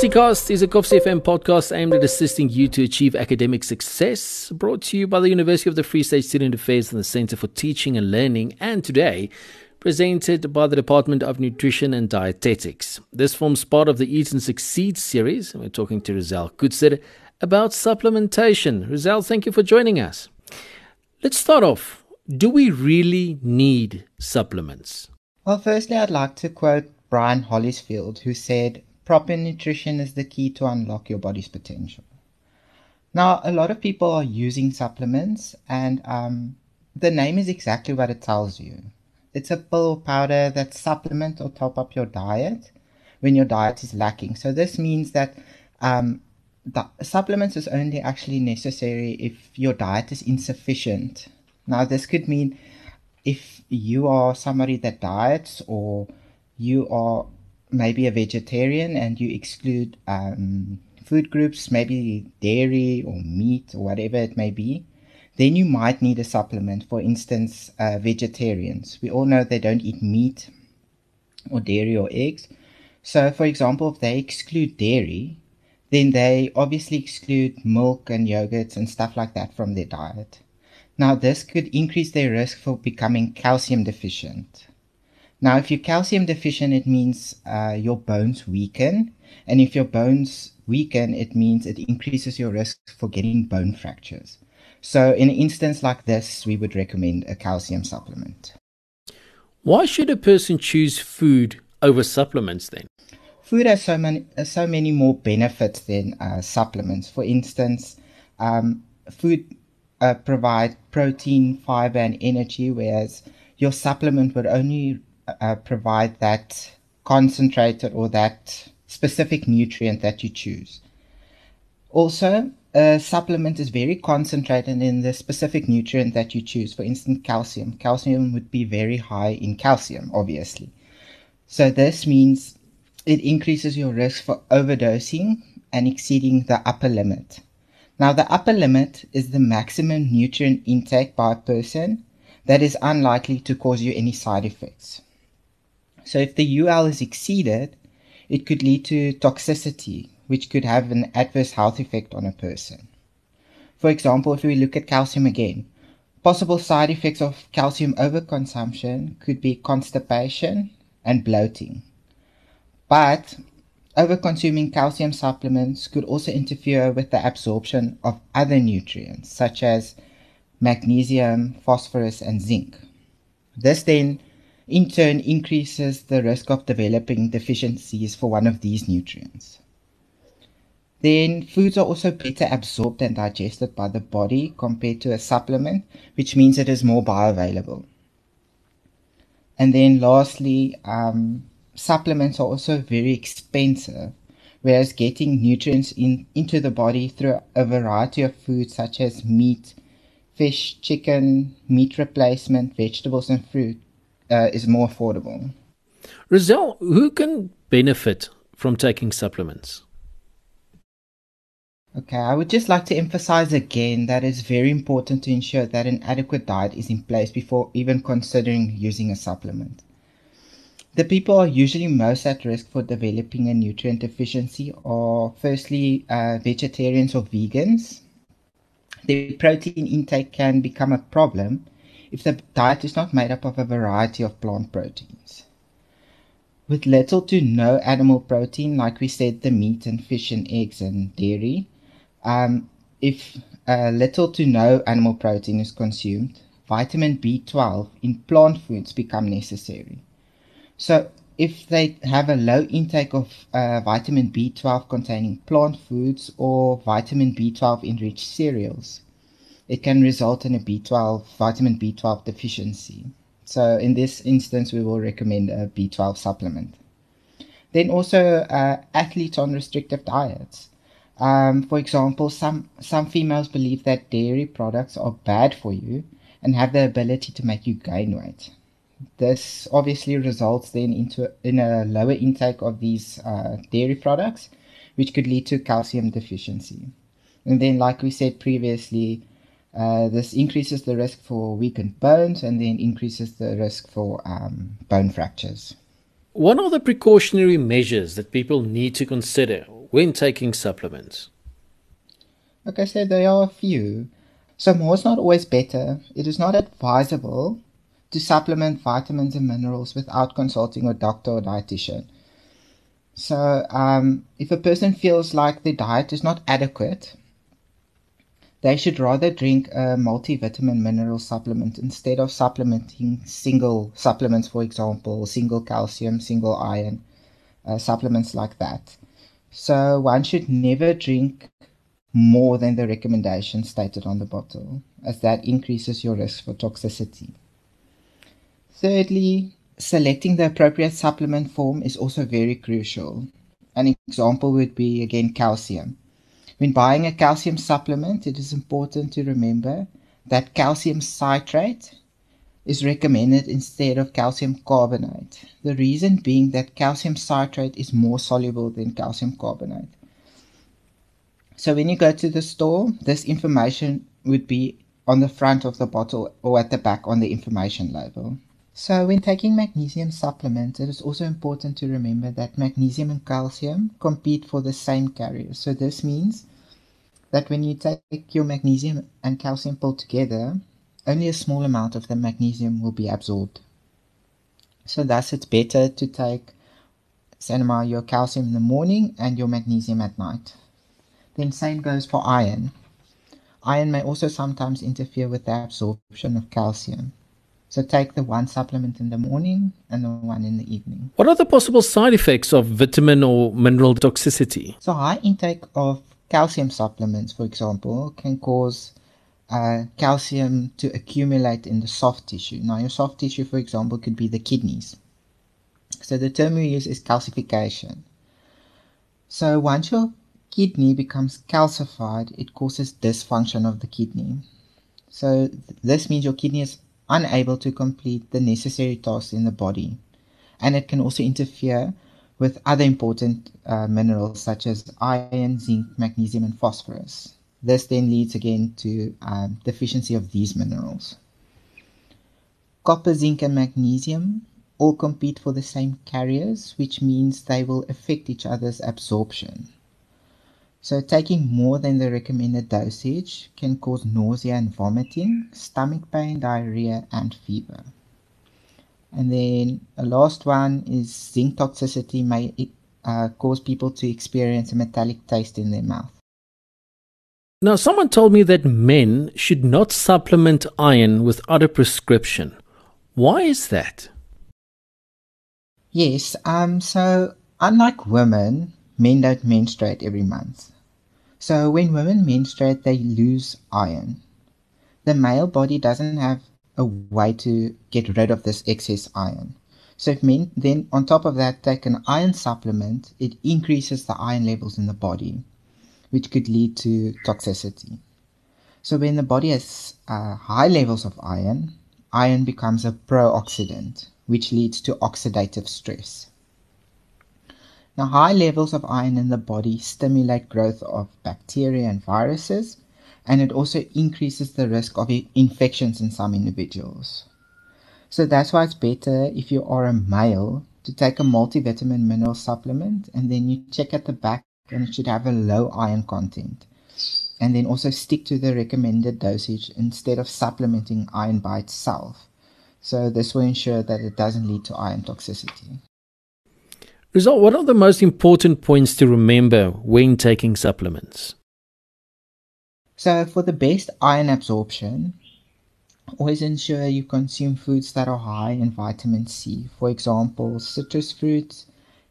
KovsieCast is a Kovsie FM podcast aimed at assisting you to achieve academic success. Brought to you by the University of the Free State Student Affairs and the Center for Teaching and Learning, and today presented by the Department of Nutrition and Dietetics. This forms part of the Eat and Succeed series, and we're talking to Rozelle Coetzer about supplementation. Rizal, thank you for joining us. Let's start off. Do we really need supplements? Well, firstly, I'd like to quote Brian Holifield, who said, proper nutrition is the key to unlock your body's potential. Now, a lot of people are using supplements, and um, the name is exactly what it tells you. It's a pill or powder that supplement or top up your diet when your diet is lacking. So this means that um, supplements is only actually necessary if your diet is insufficient. Now, this could mean if you are somebody that diets or you are maybe a vegetarian and you exclude um, food groups, maybe dairy or meat or whatever it may be, then you might need a supplement. For instance, uh, vegetarians. We all know they don't eat meat or dairy or eggs. So, for example, if they exclude dairy, then they obviously exclude milk and yogurts and stuff like that from their diet. Now, this could increase their risk for becoming calcium deficient. Now, if you're calcium deficient, it means uh, your bones weaken. And if your bones weaken, it means it increases your risk for getting bone fractures. So, in an instance like this, we would recommend a calcium supplement. Why should a person choose food over supplements then? Food has so many, so many more benefits than uh, supplements. For instance, um, food uh, provide protein, fiber, and energy, whereas your supplement would only uh, provide that concentrated or that specific nutrient that you choose. Also, a supplement is very concentrated in the specific nutrient that you choose. For instance, calcium. Calcium would be very high in calcium, obviously. So this means it increases your risk for overdosing and exceeding the upper limit. Now, the upper limit is the maximum nutrient intake by a person that is unlikely to cause you any side effects. So if the UL is exceeded, it could lead to toxicity, which could have an adverse health effect on a person. For example, if we look at calcium again, possible side effects of calcium overconsumption could be constipation and bloating. But overconsuming calcium supplements could also interfere with the absorption of other nutrients such as magnesium, phosphorus, and zinc. This then in turn increases the risk of developing deficiencies for one of these nutrients. Then foods are also better absorbed and digested by the body compared to a supplement, which means it is more bioavailable. And then lastly, um, supplements are also very expensive, whereas getting nutrients in, into the body through a variety of foods such as meat, fish, chicken, meat replacement, vegetables, and fruit uh, is more affordable. Rozelle, who can benefit from taking supplements? Okay, I would just like to emphasize again that it's very important to ensure that an adequate diet is in place before even considering using a supplement. The people are usually most at risk for developing a nutrient deficiency are firstly uh, vegetarians or vegans. Their protein intake can become a problem if the diet is not made up of a variety of plant proteins. With little to no animal protein, like we said, the meat and fish and eggs and dairy, um, if uh, little to no animal protein is consumed, vitamin B12 in plant foods become necessary. So if they have a low intake of uh, vitamin B12 containing plant foods or vitamin B12 enriched cereals, it can result in a B12, vitamin B12 deficiency. So in this instance, we will recommend a B12 supplement. Then also uh, athletes on restrictive diets. Um, for example, some, some females believe that dairy products are bad for you and have the ability to make you gain weight. This obviously results then into in a lower intake of these uh, dairy products, which could lead to calcium deficiency. And then, like we said previously, uh, this increases the risk for weakened bones and then increases the risk for um, bone fractures. What are the precautionary measures that people need to consider when taking supplements? Like I said, there are a few. So more is not always better. It is not advisable to supplement vitamins and minerals without consulting a doctor or dietitian. So, um, if a person feels like their diet is not adequate, they should rather drink a multivitamin mineral supplement instead of supplementing single supplements, for example, single calcium, single iron, uh, supplements like that. So, one should never drink more than the recommendation stated on the bottle, as that increases your risk for toxicity. Thirdly, selecting the appropriate supplement form is also very crucial. An example would be again calcium. When buying a calcium supplement, it is important to remember that calcium citrate is recommended instead of calcium carbonate. The reason being that calcium citrate is more soluble than calcium carbonate. So when you go to the store, this information would be on the front of the bottle or at the back on the information label. So, when taking magnesium supplements, it is also important to remember that magnesium and calcium compete for the same carrier. So, this means that when you take your magnesium and calcium pill together, only a small amount of the magnesium will be absorbed. So, thus, it's better to take Sanema, your calcium in the morning and your magnesium at night. Then, same goes for iron. Iron may also sometimes interfere with the absorption of calcium. So take the one supplement in the morning and the one in the evening. What are the possible side effects of vitamin or mineral toxicity? So high intake of calcium supplements, for example, can cause uh, calcium to accumulate in the soft tissue. Now, your soft tissue, for example, could be the kidneys. So the term we use is calcification. So once your kidney becomes calcified, it causes dysfunction of the kidney. So th- this means your kidney is unable to complete the necessary tasks in the body. And it can also interfere with other important uh, minerals such as iron, zinc, magnesium, and phosphorus. This then leads again to um, deficiency of these minerals. Copper, zinc, and magnesium all compete for the same carriers, which means they will affect each other's absorption. So taking more than the recommended dosage can cause nausea and vomiting, stomach pain, diarrhea, and fever. And then a last one is zinc toxicity may uh, cause people to experience a metallic taste in their mouth. Now, someone told me that men should not supplement iron without a prescription. Why is that? Yes, um, so unlike women, men don't menstruate every month. So when women menstruate, they lose iron. The male body doesn't have a way to get rid of this excess iron. So if men then on top of that take an iron supplement, it increases the iron levels in the body, which could lead to toxicity. So when the body has uh, high levels of iron, iron becomes a pro-oxidant, which leads to oxidative stress. Now, high levels of iron in the body stimulate growth of bacteria and viruses, and it also increases the risk of infections in some individuals. So that's why it's better if you are a male to take a multivitamin mineral supplement and then you check at the back and it should have a low iron content. And then also stick to the recommended dosage instead of supplementing iron by itself. So this will ensure that it doesn't lead to iron toxicity. Rozelle, what are the most important points to remember when taking supplements? So, for the best iron absorption, always ensure you consume foods that are high in vitamin C. For example, citrus fruits,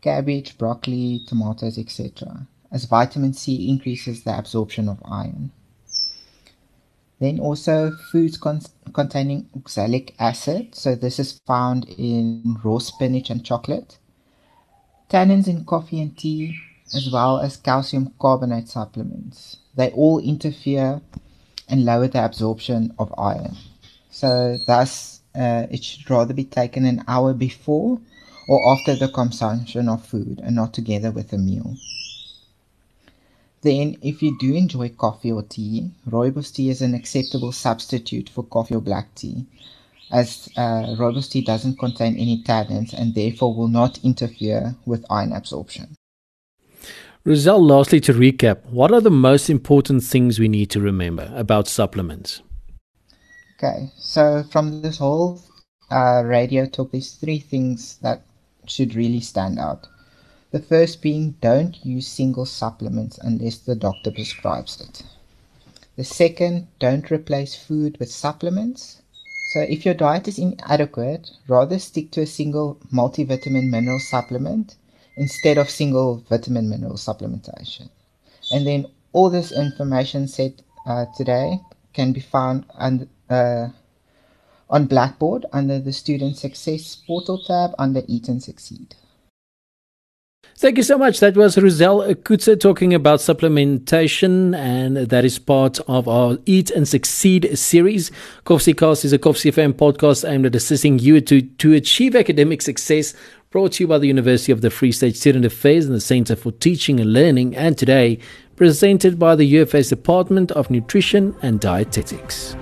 cabbage, broccoli, tomatoes, etc. As vitamin C increases the absorption of iron. Then also foods con- containing oxalic acid. So this is found in raw spinach and chocolate tannins in coffee and tea, as well as calcium carbonate supplements. They all interfere and lower the absorption of iron. So, thus, uh, it should rather be taken an hour before or after the consumption of food and not together with a meal. Then, if you do enjoy coffee or tea, rooibos tea is an acceptable substitute for coffee or black tea as uh, doesn't contain any tannins and therefore will not interfere with iron absorption. Rozelle, lastly, to recap, what are the most important things we need to remember about supplements? Okay, so from this whole uh, radio talk, there's three things that should really stand out. The first being don't use single supplements unless the doctor prescribes it. The second, don't replace food with supplements. So if your diet is inadequate, rather stick to a single multivitamin mineral supplement instead of single vitamin mineral supplementation. And then all this information said uh, today can be found uh, on Blackboard under the Student Success Portal tab under Eat and Succeed. Thank you so much. That was Rozelle Coetzer talking about supplementation, and that is part of our Eat and Succeed series. Cast is a Kovsie FM podcast aimed at assisting you to, to achieve academic success brought to you by the University of the Free State Student Affairs and the Center for Teaching and Learning, and today presented by the UFS Department of Nutrition and Dietetics.